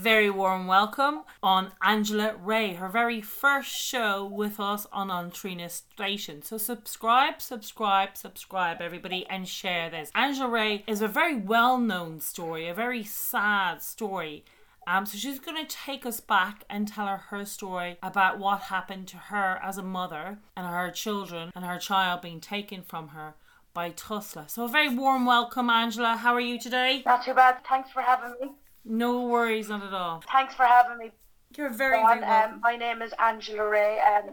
very warm welcome on Angela Ray, her very first show with us on On Trina Station. So subscribe, subscribe, subscribe, everybody, and share this. Angela Ray is a very well known story, a very sad story. Um, so she's going to take us back and tell her her story about what happened to her as a mother and her children and her child being taken from her by TUSLA. So a very warm welcome, Angela. How are you today? Not too bad. Thanks for having me. No worries, not at all. Thanks for having me. You're very, on. very welcome. Um, my name is Angela Ray, and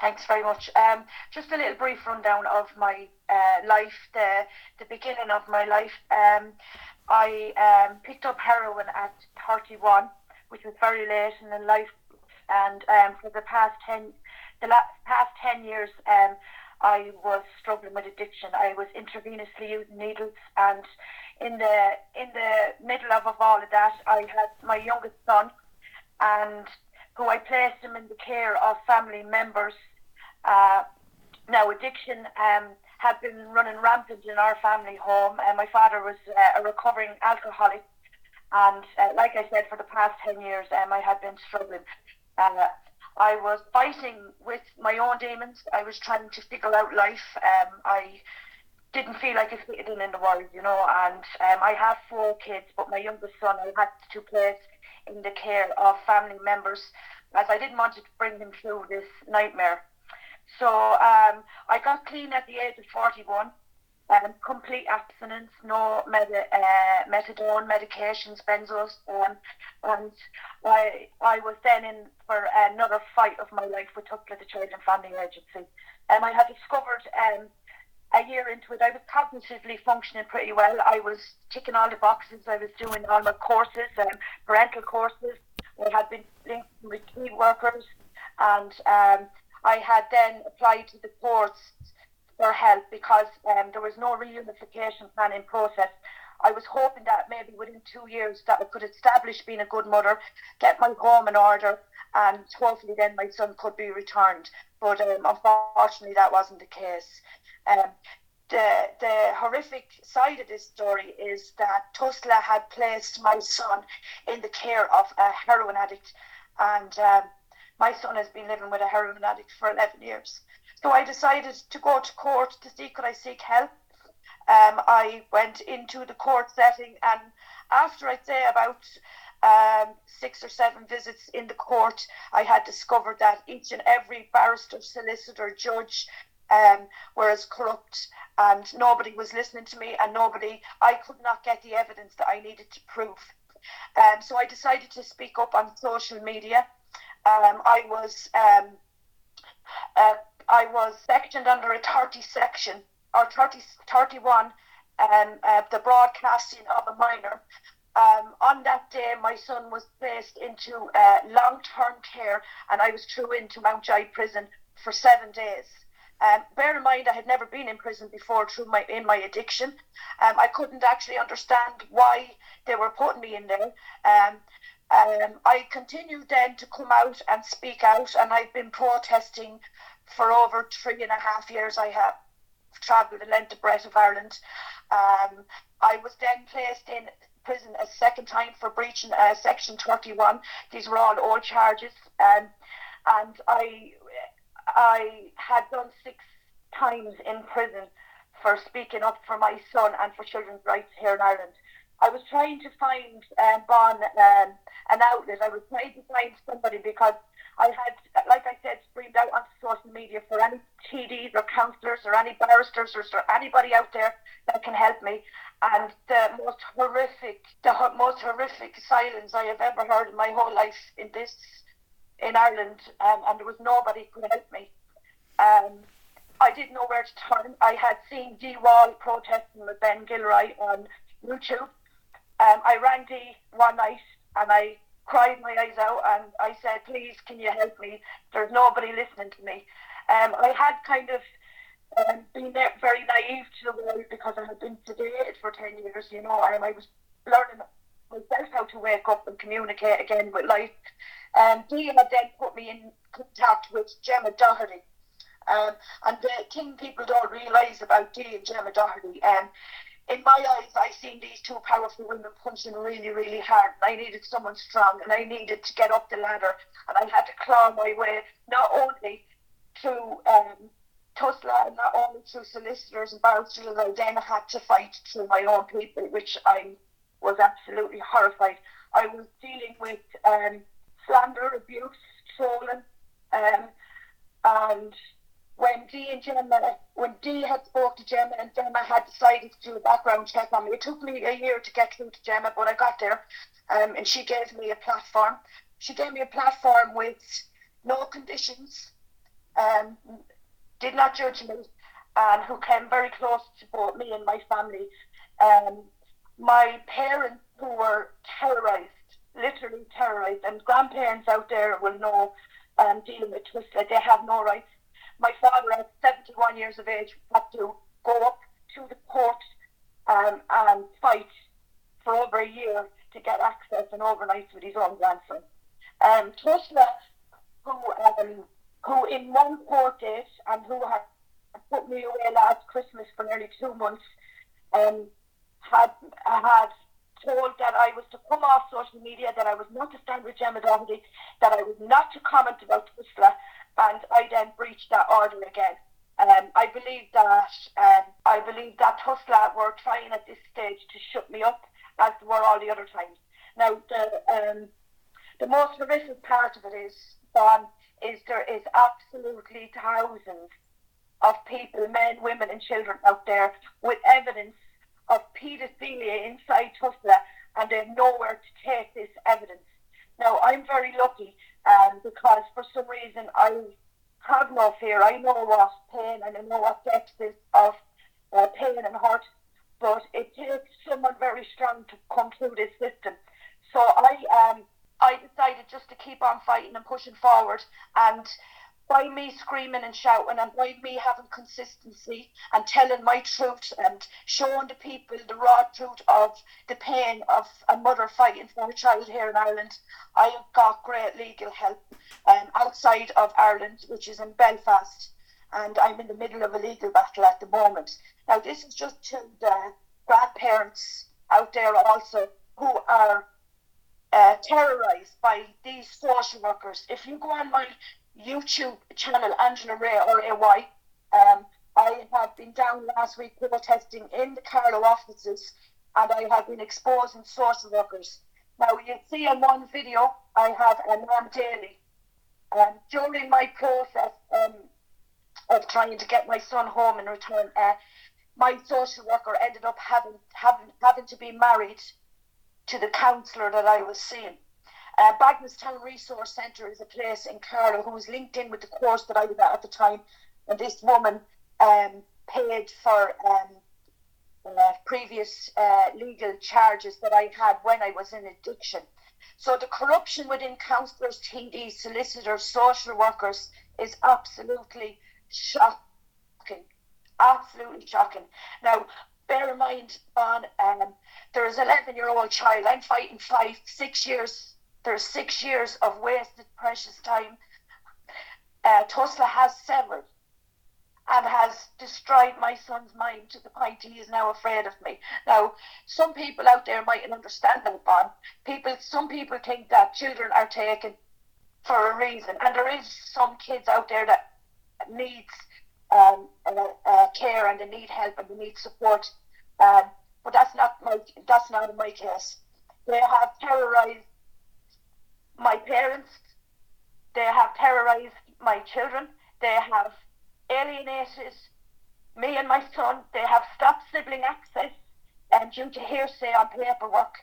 thanks very much. Um, just a little brief rundown of my uh, life, the the beginning of my life. Um, I um, picked up heroin at 31, which was very late in life, and um, for the past 10, the last past 10 years, um, I was struggling with addiction. I was intravenously using needles and in the in the middle of, of all of that, I had my youngest son, and who I placed him in the care of family members. Uh, now, addiction um, had been running rampant in our family home, and my father was uh, a recovering alcoholic. And uh, like I said, for the past 10 years, um, I had been struggling. Uh, I was fighting with my own demons. I was trying to figure out life. Um, I didn't feel like I fitted in in the world, you know. And um, I have four kids, but my youngest son I had to place in the care of family members as I didn't want to bring him through this nightmare. So um, I got clean at the age of 41. Um, complete abstinence, no med- uh, methadone, medications, benzos, um, and I I was then in for another fight of my life with TUSLA, the Child and Family Agency. Um, I had discovered um, a year into it, I was cognitively functioning pretty well. I was ticking all the boxes. I was doing all my courses, um, parental courses. I had been linked with key workers, and um, I had then applied to the courts for help because um, there was no reunification plan in process. I was hoping that maybe within two years that I could establish being a good mother, get my home in order, and hopefully then my son could be returned. But um, unfortunately, that wasn't the case. Um, the, the horrific side of this story is that TUSLA had placed my son in the care of a heroin addict, and um, my son has been living with a heroin addict for 11 years. So I decided to go to court to see could I seek help. Um, I went into the court setting, and after I'd say about um, six or seven visits in the court, I had discovered that each and every barrister, solicitor, judge, um, were as corrupt and nobody was listening to me and nobody, I could not get the evidence that I needed to prove. Um, so I decided to speak up on social media. Um, I was um, uh, I was sectioned under a 30 section or 30, 31, um, uh, the broadcasting of a minor. Um, on that day, my son was placed into uh, long-term care, and I was through into Mountjoy Prison for seven days. Um, bear in mind, I had never been in prison before through my in my addiction. Um, I couldn't actually understand why they were putting me in there. Um, um, I continued then to come out and speak out, and I've been protesting for over three and a half years. I have travelled the length and breadth of Ireland. Um, I was then placed in prison a second time for breaching uh, Section 21. These were all old charges, um, and I I had done six times in prison for speaking up for my son and for children's rights here in Ireland. I was trying to find um, Bon um, an outlet. I was trying to find somebody because I had, like I said, screamed out on social media for any TDs or counsellors or any barristers or, or anybody out there that can help me. And the most horrific, the most horrific silence I have ever heard in my whole life in this in Ireland, um, and there was nobody who could help me. Um, I didn't know where to turn. I had seen Dee Wall protesting with Ben Gilroy on YouTube. Um, I rang D one night and I cried my eyes out and I said, please, can you help me? There's nobody listening to me. Um, I had kind of um, been very naive to the world because I had been sedated for 10 years, you know, and I was learning myself how to wake up and communicate again with life. Um, Dee had then put me in contact with Gemma Doherty. Um, and the thing people don't realise about Dee and Gemma Doherty, um, in my eyes, I seen these two powerful women punching really, really hard. And I needed someone strong, and I needed to get up the ladder, and I had to claw my way not only through um, TUSLA and not only through solicitors and barristers, I then had to fight through my own people, which I was absolutely horrified. I was dealing with um, slander, abuse, trolling, um, and when Dee and Gemma, when Dee had spoke to Gemma and Gemma had decided to do a background check on me, it took me a year to get through to Gemma, but I got there, um, and she gave me a platform. She gave me a platform with no conditions, um, did not judge me, and who came very close to both me and my family. Um, my parents, who were terrorized, literally terrorized, and grandparents out there will know um, dealing with TUSLA, they have no rights my father at 71 years of age had to go up to the court um, and fight for over a year to get access and overnight with his own grandson. Um, TUSLA, who, um, who in one court date and who had put me away last Christmas for nearly two months, um, had had told that I was to come off social media, that I was not to stand with Gemma Doherty, that I was not to comment about TUSLA, and I then breached that order again. Um, I believe that um, I believe that TUSLA were trying at this stage to shut me up, as were all the other times. Now, the um, the most horrific part of it is, Don, is there is absolutely thousands of people, men, women, and children out there with evidence of paedophilia inside TUSLA, and they have nowhere to take this evidence. Now, I'm very lucky um, because for some reason I have no fear. I know what pain and I know what depth is of uh, pain and hurt, but it takes someone very strong to come through this system. So I um I decided just to keep on fighting and pushing forward and by me screaming and shouting and by me having consistency and telling my truth and showing the people the raw truth of the pain of a mother fighting for her child here in Ireland, I have got great legal help um, outside of Ireland, which is in Belfast, and I'm in the middle of a legal battle at the moment. Now, this is just to the grandparents out there also who are uh, terrorized by these social workers. If you go on my YouTube channel, Angela Ray or AY. Um, I have been down last week protesting in the Carlow offices and I have been exposing social workers. Now, you see in one video, I have a Norm Daly. Um, during my process um, of trying to get my son home in return, uh, my social worker ended up having, having, having to be married to the counsellor that I was seeing. Uh, Bagenalstown Resource Centre is a place in Carlow who was linked in with the course that I was at at the time, and this woman um, paid for um, uh, previous uh, legal charges that I had when I was in addiction. So the corruption within counsellors, TDs, solicitors, social workers is absolutely shocking. Absolutely shocking. Now, bear in mind, on um, there is an 11 year old child. I'm fighting five, six years there's six years of wasted precious time. Uh, TUSLA has severed and has destroyed my son's mind to the point he is now afraid of me. Now, some people out there mightn't understand that, Bon. People, some people think that children are taken for a reason, and there is some kids out there that needs um, uh, uh, care and they need help and they need support. Um, but that's not my that's not in my case. They have terrorized my parents, they have terrorized my children, they have alienated me and my son, they have stopped sibling access um, due to hearsay on paperwork.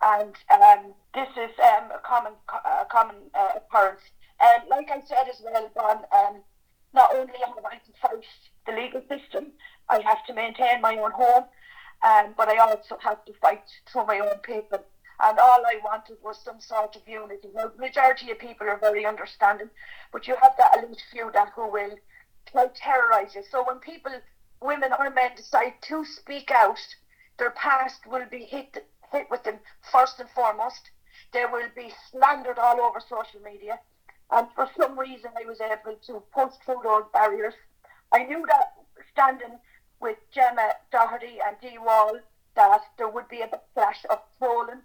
And um, this is um, a common, a common uh, occurrence. And like I said as well, Bon, um, not only am I to fight the legal system, I have to maintain my own home, um, but I also have to fight for my own people and all I wanted was some sort of unity. Now, the majority of people are very understanding, but you have that elite few that who will try terrorise you. So when people, women or men, decide to speak out, their past will be hit hit with them first and foremost. They will be slandered all over social media, and for some reason, I was able to push through those barriers. I knew that standing with Gemma Doherty and Dee Wall that there would be a backlash of trolling.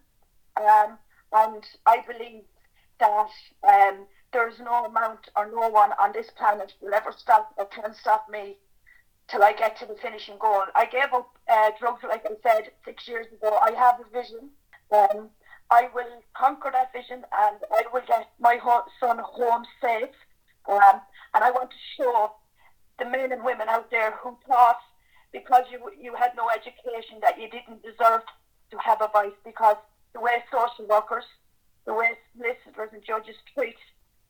Um, and I believe that um, there's no amount or no one on this planet will ever stop or can stop me till I get to the finishing goal. I gave up uh, drugs, like I said, six years ago. I have a vision. Um, I will conquer that vision and I will get my son home safe. Um, and I want to show the men and women out there who thought because you you had no education that you didn't deserve to have a voice because the way social workers, the way solicitors and judges treat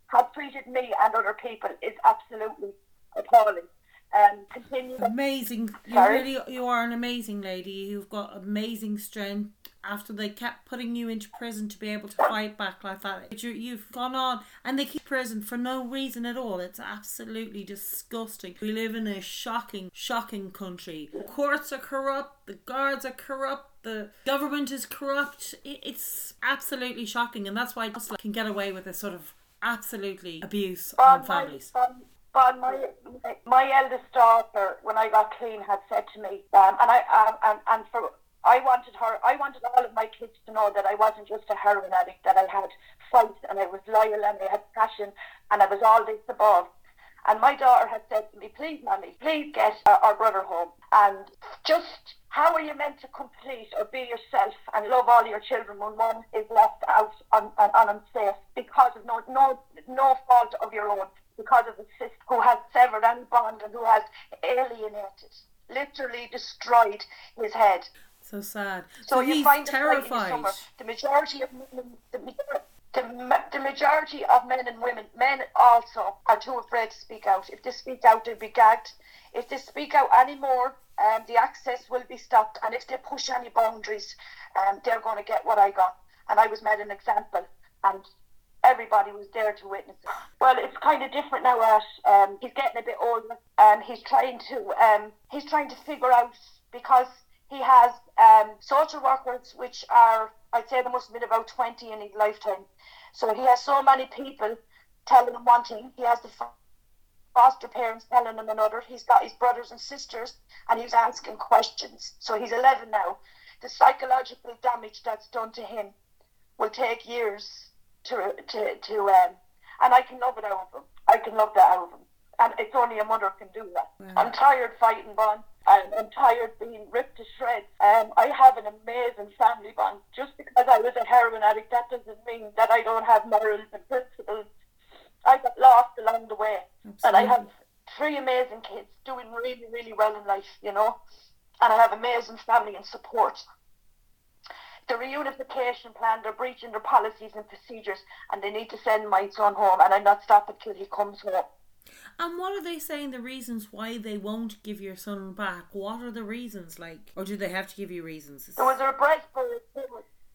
have treated me and other people is absolutely appalling. Um, continue. Amazing. You Sorry? really you are an amazing lady. You've got amazing strength. After they kept putting you into prison to be able to fight back like that, you, you've gone on, and they keep prison for no reason at all. It's absolutely disgusting. We live in a shocking, shocking country. The courts are corrupt. The guards are corrupt. The government is corrupt. It, it's absolutely shocking, and that's why like, can get away with this sort of absolutely abuse on families. My, but, but my, my eldest daughter, when I got clean, had said to me, um, and I um, and, and for I wanted her, I wanted all of my kids to know that I wasn't just a heroin addict, that I had fight and I was loyal and I had passion and I was all this above. And my daughter had said to me, please, mommy, please get our, our brother home. And just how are you meant to complete or be yourself and love all your children when one is left out on, on, on unsafe because of no, no, no fault of your own, because of a sister who has severed any bond and who has alienated, literally destroyed his head. So sad. So, you he's find it fighting terrified. somewhere. The majority of men, the, the, the majority of men and women, men also are too afraid to speak out. If they speak out, they'll be gagged. If they speak out anymore, um, the access will be stopped. And if they push any boundaries, um, they're going to get what I got. And I was made an example, and everybody was there to witness it. Well, it's kind of different now. At um, he's getting a bit older, and he's trying to um, he's trying to figure out because he has um, social workers, which are, I'd say there must have been about 20 in his lifetime. So he has so many people telling him one thing. He has the foster parents telling him another. He's got his brothers and sisters, and he's asking questions. So he's 11 now. The psychological damage that's done to him will take years to, to, to um, and I can love it out of him. I can love that out of him. It's only a mother can do that. I'm tired fighting, Bon. I'm, I'm tired being ripped to shreds. Um, I have an amazing family bond. Just because I was a heroin addict, that doesn't mean that I don't have morals and principles. I got lost along the way. And I have three amazing kids doing really, really well in life, you know. And I have amazing family and support. The reunification plan, they're breaching their policies and procedures, and they need to send my son home, and I'm not stopping till he comes home. And what are they saying the reasons why they won't give your son back? What are the reasons like? Or do they have to give you reasons? There was a report.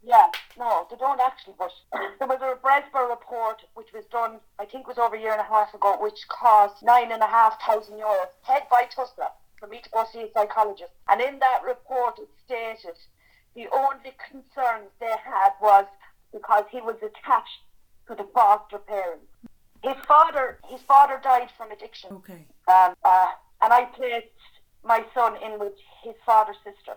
Yeah, no, they don't actually, but there was a Bresborough report which was done, I think it was over a year and a half ago, which cost nine and a half thousand euros, head by Tusla, for me to go see a psychologist. And in that report it stated the only concerns they had was because he was attached to the foster parents. His father, his father died from addiction. Okay. Um, uh, and I placed my son in with his father's sister.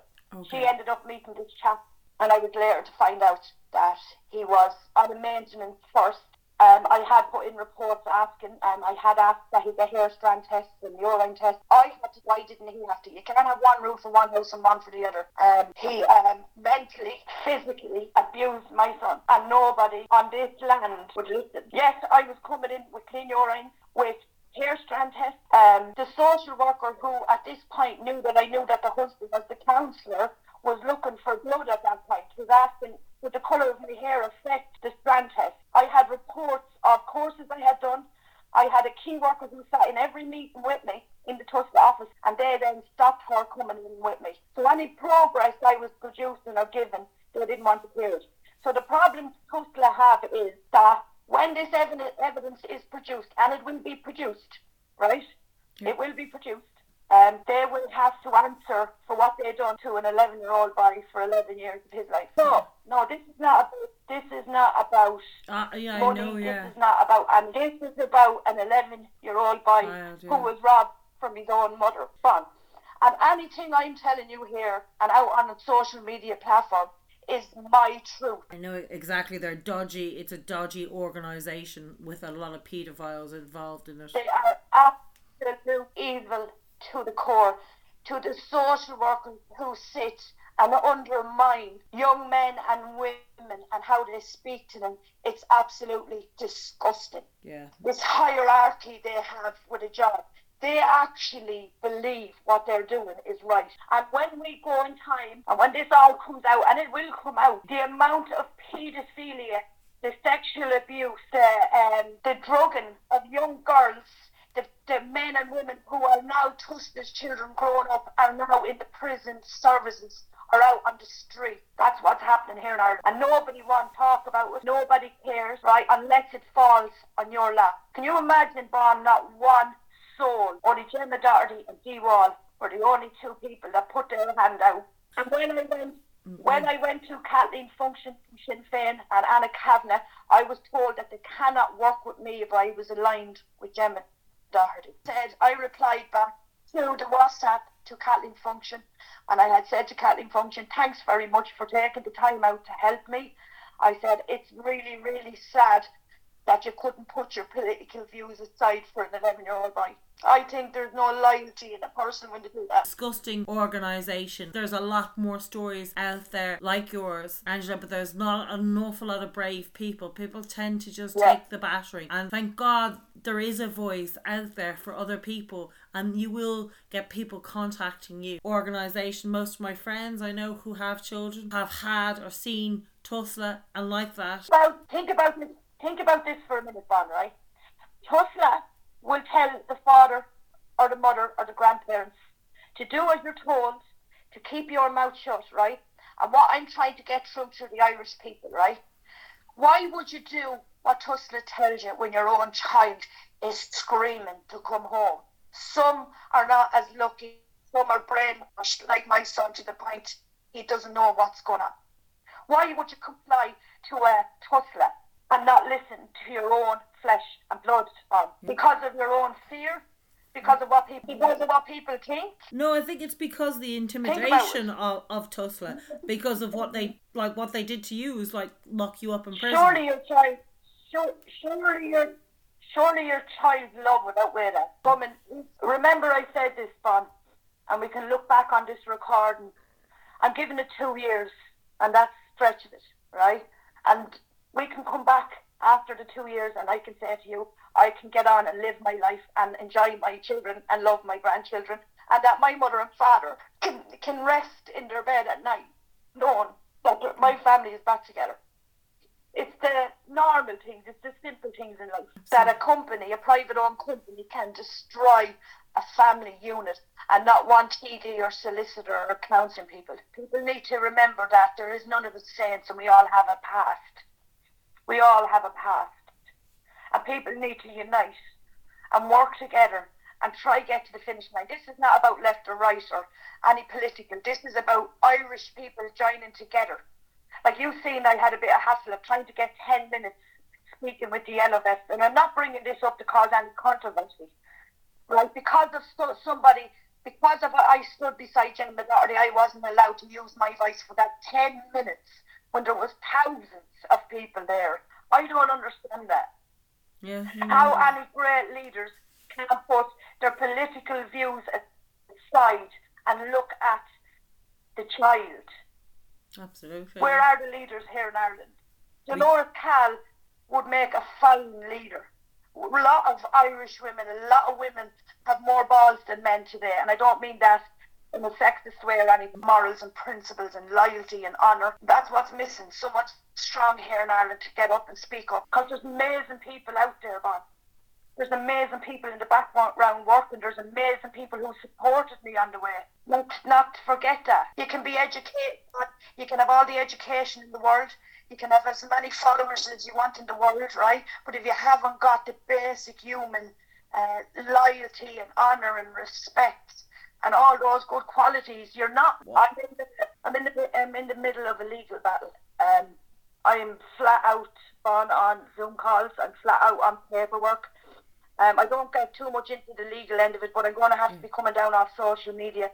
She ended up meeting this chap, and I was later to find out that he was on a maintenance first. Um, I had put in reports asking, um, I had asked that he get hair strand tests and urine tests. I had to, why didn't he have to? You can't have one rule for one house and one for the other. Um, he um, mentally, physically abused my son, and nobody on this land would listen. Yes, I was coming in with clean urine, with hair strand test. Um, the social worker who at this point knew that I knew that the husband was the counsellor was looking for blood at that point. He was asking, would the colour of my hair affect the strand test? I had reports of courses I had done. I had a key worker who sat in every meeting with me in the Tusla office and they then stopped her coming in with me. So any progress I was producing or giving, they didn't want to hear it. So the problem Tusla have is that when this evidence, evidence is produced, and it will be produced, right? It will be produced. Um, they will have to answer for what they done to an 11-year-old boy for 11 years of his life. So, no, this is not about, this is not about Uh, yeah, I money. know, yeah. This is not about, and this is about an 11-year-old boy Child, who was robbed from his own mother. Son. And anything I'm telling you here and out on a social media platform is my truth. I know exactly. They're dodgy. It's a dodgy organisation with a lot of paedophiles involved in it. They are absolute evil to the core. To the social workers who sit and undermine young men and women and how they speak to them, it's absolutely disgusting. Yeah. This hierarchy they have with a job they actually believe what they're doing is right. And when we go in time, and when this all comes out, and it will come out, the amount of paedophilia, the sexual abuse, the, um, the drugging of young girls, the, the men and women who are now touched as children growing up are now in the prison services are out on the street. That's what's happening here in Ireland. And nobody wants to talk about it. Nobody cares, right? Unless it falls on your lap. Can you imagine, Bon, not one soul, only Gemma Doherty and Dee Wall were the only two people that put their hand out. And when I went when I went to Kathleen Funchion from Sinn Féin and Anna Kavanagh, I was told that they cannot work with me if I was aligned with Gemma Doherty. Said I replied back to the WhatsApp to Kathleen Funchion, and I had said to Kathleen Funchion, thanks very much for taking the time out to help me. I said, it's really, really sad that you couldn't put your political views aside for an 11 year old boy. I think there's no loyalty in a person when they do that. Disgusting organisation. There's a lot more stories out there like yours, Angela, but there's not an awful lot of brave people. People tend to just yeah. take the battering. And thank God there is a voice out there for other people and you will get people contacting you. Organisation, most of my friends I know who have children have had or seen Tusla and like that. Well, think about this think about this for a minute, Bon, right? Tusla will tell the father or the mother or the grandparents to do as you're told, to keep your mouth shut, right? And what I'm trying to get through to the Irish people, right? Why would you do what Tusla tells you when your own child is screaming to come home? Some are not as lucky, some are brainwashed, like my son, to the point he doesn't know what's going on. Why would you comply to uh, a Tusla and not listen to your own flesh and blood um, because of your own fear because of what people because of what people think. No i think it's because the intimidation of, of Tusla because of what they like what they did to you is like lock you up in prison. Surely your child surely your surely your child's love would outweigh that. Woman remember i said this Bon and we can look back on this recording. I'm giving it two years and that's stretching it right? And we can come back after the two years and I can say to you, I can get on and live my life and enjoy my children and love my grandchildren and that my mother and father can, can rest in their bed at night knowing that my family is back together. It's the normal things, it's the simple things in life that a company, a private owned company can destroy a family unit and not one TD or solicitor or counselling people. People need to remember that there is none of us saints and we all have a past we all have a past. And people need to unite and work together and try to get to the finish line. This is not about left or right or any political. This is about Irish people joining together. Like you've seen, I had a bit of hassle of trying to get 10 minutes speaking with the yellow vest. And I'm not bringing this up to cause any controversy. Like Because of somebody, because of I stood beside Gemma Doherty, I wasn't allowed to use my voice for that 10 minutes when there was thousands of people there. I don't understand that. Yeah, How any great leaders can put their political views aside and look at the child. Absolutely. Where are the leaders here in Ireland? Dolores Cahill would make a fine leader. A lot of Irish women, a lot of women have more balls than men today, and I don't mean that in a sexist way any morals and principles and loyalty and honour. That's what's missing. So much strong here in Ireland to get up and speak up. Because there's amazing people out there, Bon. There's amazing people in the background working. There's amazing people who supported me on the way. Not, not forget that. You can be educated. You can have all the education in the world. You can have as many followers as you want in the world, right? But if you haven't got the basic human uh, loyalty and honour and respect, and all those good qualities. You're not. I'm in the. I'm in the. I'm in the middle of a legal battle. Um, I'm flat out on on Zoom calls. I'm flat out on paperwork. Um, I don't get too much into the legal end of it, but I'm going to have to be coming down off social media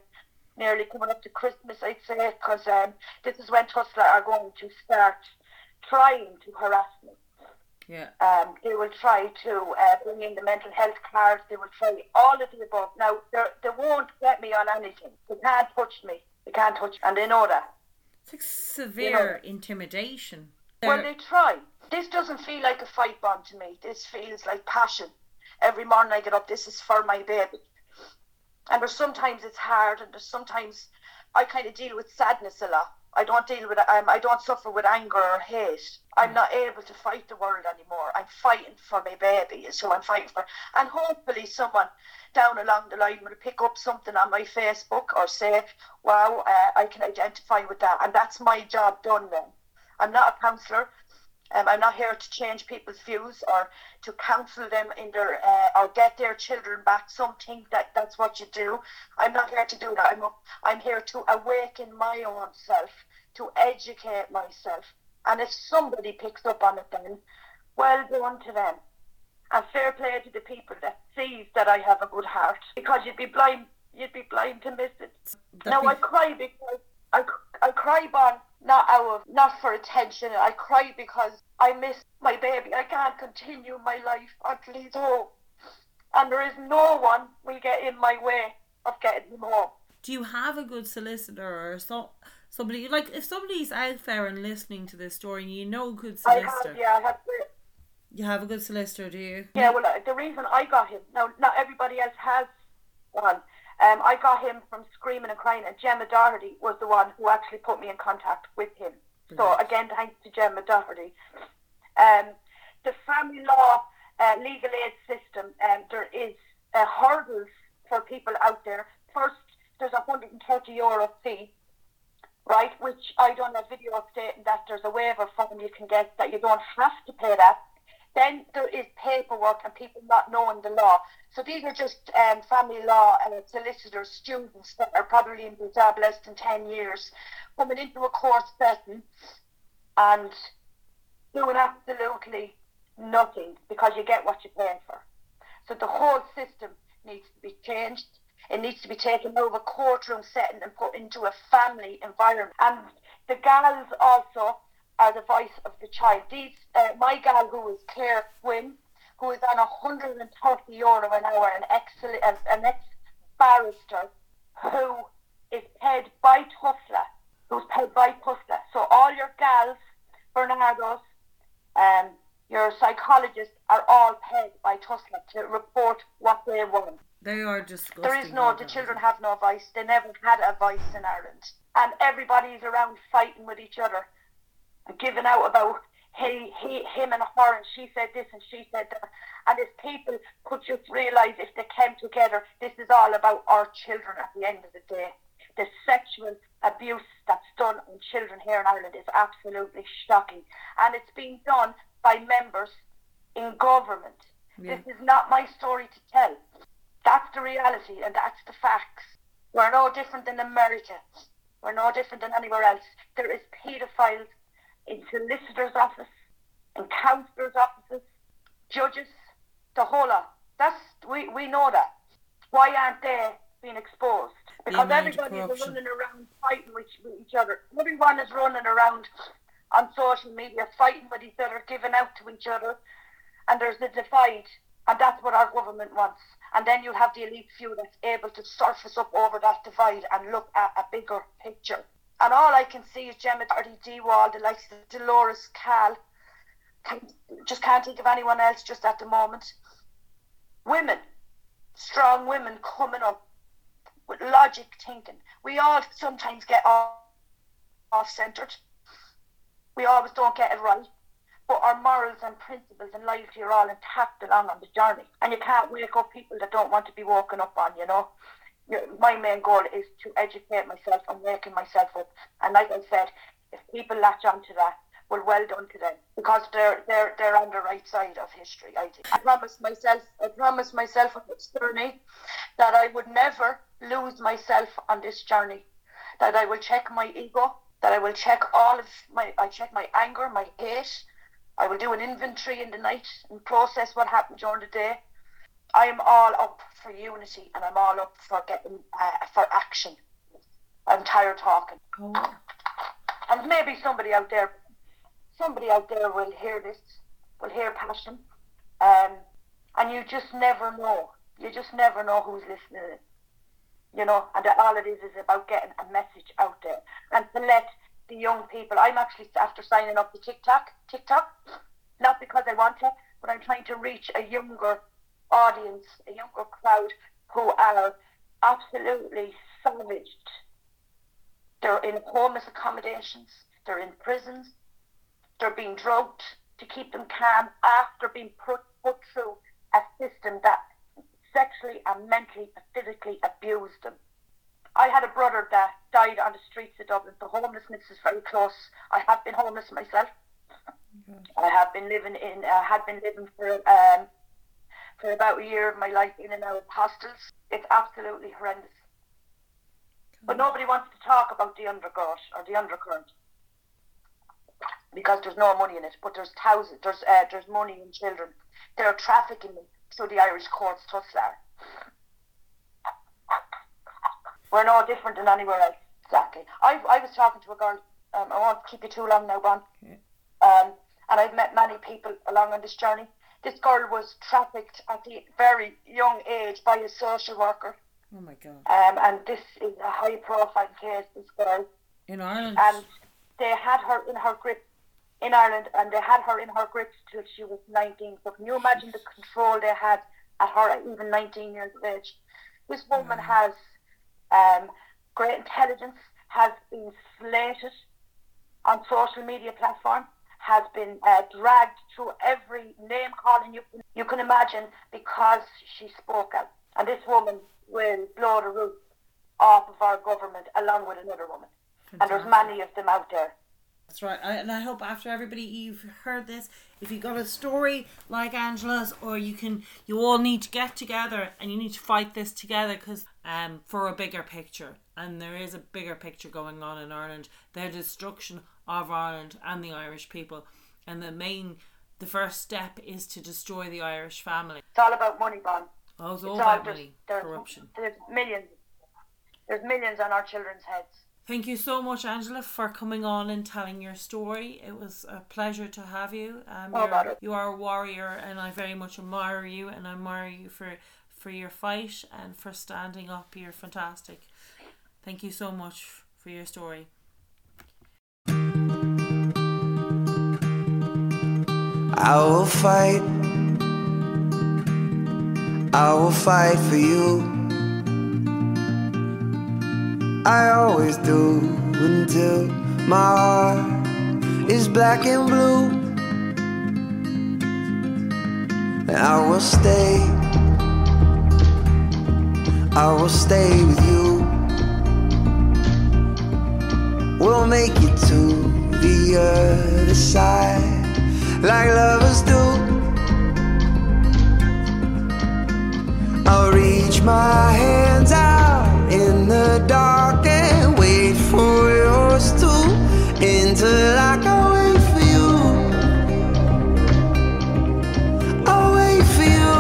nearly coming up to Christmas, I'd say, because um, this is when Tusla are going to start trying to harass me. Yeah. Um, they will try to uh, bring in the mental health cards. They will try all of the above. Now, they won't get me on anything. They can't touch me. They can't touch me. And they know that. It's like severe you know, intimidation. Well, they try. This doesn't feel like a fight bond to me. This feels like passion. Every morning I get up, this is for my baby. And there's sometimes it's hard, and there's sometimes I kind of deal with sadness a lot. I don't deal with um, I don't suffer with anger or hate. I'm not able to fight the world anymore. I'm fighting for my baby, so I'm fighting for. And hopefully, someone down along the line will pick up something on my Facebook or say, "Wow, uh, I can identify with that," and that's my job done. Then I'm not a counsellor. Um, I'm not here to change people's views or to counsel them in their uh, or get their children back. Some think that that's what you do. I'm not here to do that. I'm I'm here to awaken my own self, to educate myself. And if somebody picks up on it, then well done to them. And fair play to the people that sees that I have a good heart, because you'd be blind. You'd be blind to miss it. now I cry because I, I cry, Bon, not out of, not for attention. I cry because I miss my baby. I can't continue my life until he's home. And there is no one will get in my way of getting him home. Do you have a good solicitor or so, somebody, like if somebody's out there and listening to this story and you know a good solicitor? I have, yeah, I have. You have a good solicitor, do you? Yeah, well, the reason I got him, now, not everybody else has one. Um, I got him from Screaming and Crying, and Gemma Doherty was the one who actually put me in contact with him. So again, thanks to Gemma Doherty. Um, the family law uh, legal aid system, um, there is uh, hurdles for people out there. First, there's a 130 euro fee, right? Which I done a video stating that there's a waiver form you can get that you don't have to pay that. Then there is paperwork and people not knowing the law. So these are just um, family law uh, solicitors, students that are probably in the job less than 10 years, coming into a court setting and doing absolutely nothing because you get what you pay for. So the whole system needs to be changed. It needs to be taken a courtroom setting and put into a family environment. And the gals also are the voice of the child. These, uh, my gal who is Claire Quinn, who is on 130 euro an hour, an excellent, an ex barrister who is paid by Tusla, who's paid by Tusla. So all your gals, Barnardos, um, your psychologists are all paid by Tusla to report what they want. They are disgusting. There is no, the children have no voice. They never had a voice in Ireland. And everybody's around fighting with each other giving out about he, he, him and her, and she said this and she said that. And if people could just realise if they came together, this is all about our children at the end of the day. The sexual abuse that's done on children here in Ireland is absolutely shocking. And it's being done by members in government. Yeah. This is not my story to tell. That's the reality and that's the facts. We're no different than America. We're no different than anywhere else. There is paedophiles in solicitor's office, in counsellor's offices, judges, the whole lot. That's we, we know that. Why aren't they being exposed? Because everybody is running around fighting with each other. Everyone is running around on social media fighting with each other, giving out to each other, and there's a divide, and that's what our government wants. And then you'll have the elite few that's able to surface up over that divide and look at a bigger picture. And all I can see is Gemma Doherty, Dee Wall, the likes of Dolores Cahill. Can, just can't think of anyone else just at the moment. Women, strong women coming up with logic thinking. We all sometimes get off, off centered. We always don't get it right. But our morals and principles and loyalty are all intact along on the journey. And you can't wake up people that don't want to be woken up on, you know my main goal is to educate myself and waking myself up. And like I said, if people latch onto that, well, well done to them because they're they're they're on the right side of history. I think. I promised myself. I promised myself on this journey that I would never lose myself on this journey. That I will check my ego. That I will check all of my. I check my anger, my hate. I will do an inventory in the night and process what happened during the day I'm all up for unity and I'm all up for getting uh, for action. I'm tired talking. Oh, And maybe somebody out there, somebody out there will hear this, will hear passion, um, and you just never know. You just never know who's listening. You know, and all it is is about getting a message out there and to let young people. I'm actually after signing up to TikTok, TikTok, not because I want to, but I'm trying to reach a younger audience, a younger crowd who are absolutely savaged they're in homeless accommodations. They're in prisons. They're being drugged to keep them calm after being put, put through a system that sexually and mentally and physically abused them. I had a brother that died on the streets of Dublin. The homelessness is very close. I have been homeless myself. I have been living in, uh, had been living for um, for about a year of my life in and out of hostels. It's absolutely horrendous. But nobody wants to talk about the undergrowth or the undercurrent because there's no money in it. But there's thousands, there's uh, there's money in children. They're trafficking them through the Irish courts. Thus far, we're no different than anywhere else. Exactly. I I was talking to a girl. Um, I won't keep you too long now, Bon. Okay. Um, and I've met many people along on this journey. This girl was trafficked at the very young age by a social worker. oh my God. Um, and this is a high profile case, this girl. In Ireland. And they had her in her grip in Ireland and they had her in her grip till she was 19. So can you imagine the control they had at her at even 19 years of age? This woman has um, great intelligence, has been slated on social media platform, has been uh, dragged through every name calling you you can imagine because she spoke out. And this woman will blow the roof off of our government along with another woman. And there's many of them out there. That's right. I, and I hope after everybody you've heard this, if you've got a story like Angela's, or you can, you all need to get together and you need to fight this together because um for a bigger picture. And there is a bigger picture going on in Ireland. The destruction of Ireland and the Irish people, and the main, the first step is to destroy the Irish family. It's all about money, Bon. Oh, it's all It's all about money, there's, corruption. there's millions. There's millions on our children's heads. Thank you so much, Angela, for coming on and telling your story. It was a pleasure to have you. Um, Oh, you're, you are a warrior, and I very much admire you, and I admire you for for your fight and for standing up. You're fantastic. Thank you so much for your story. I will fight. I will fight for you. I always do until my heart is black and blue. I will stay. I will stay with you. We'll make it to the other side like lovers do. I'll reach my hands out in the dark for yours to until I can wait for you. I'll wait for you.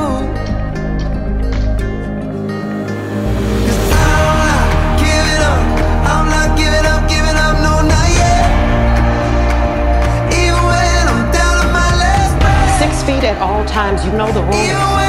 'Cause I'm not giving up. I'm not giving up, giving up, no, not yet. Even when I'm down to my last breath. Six feet at all times. You know the rules.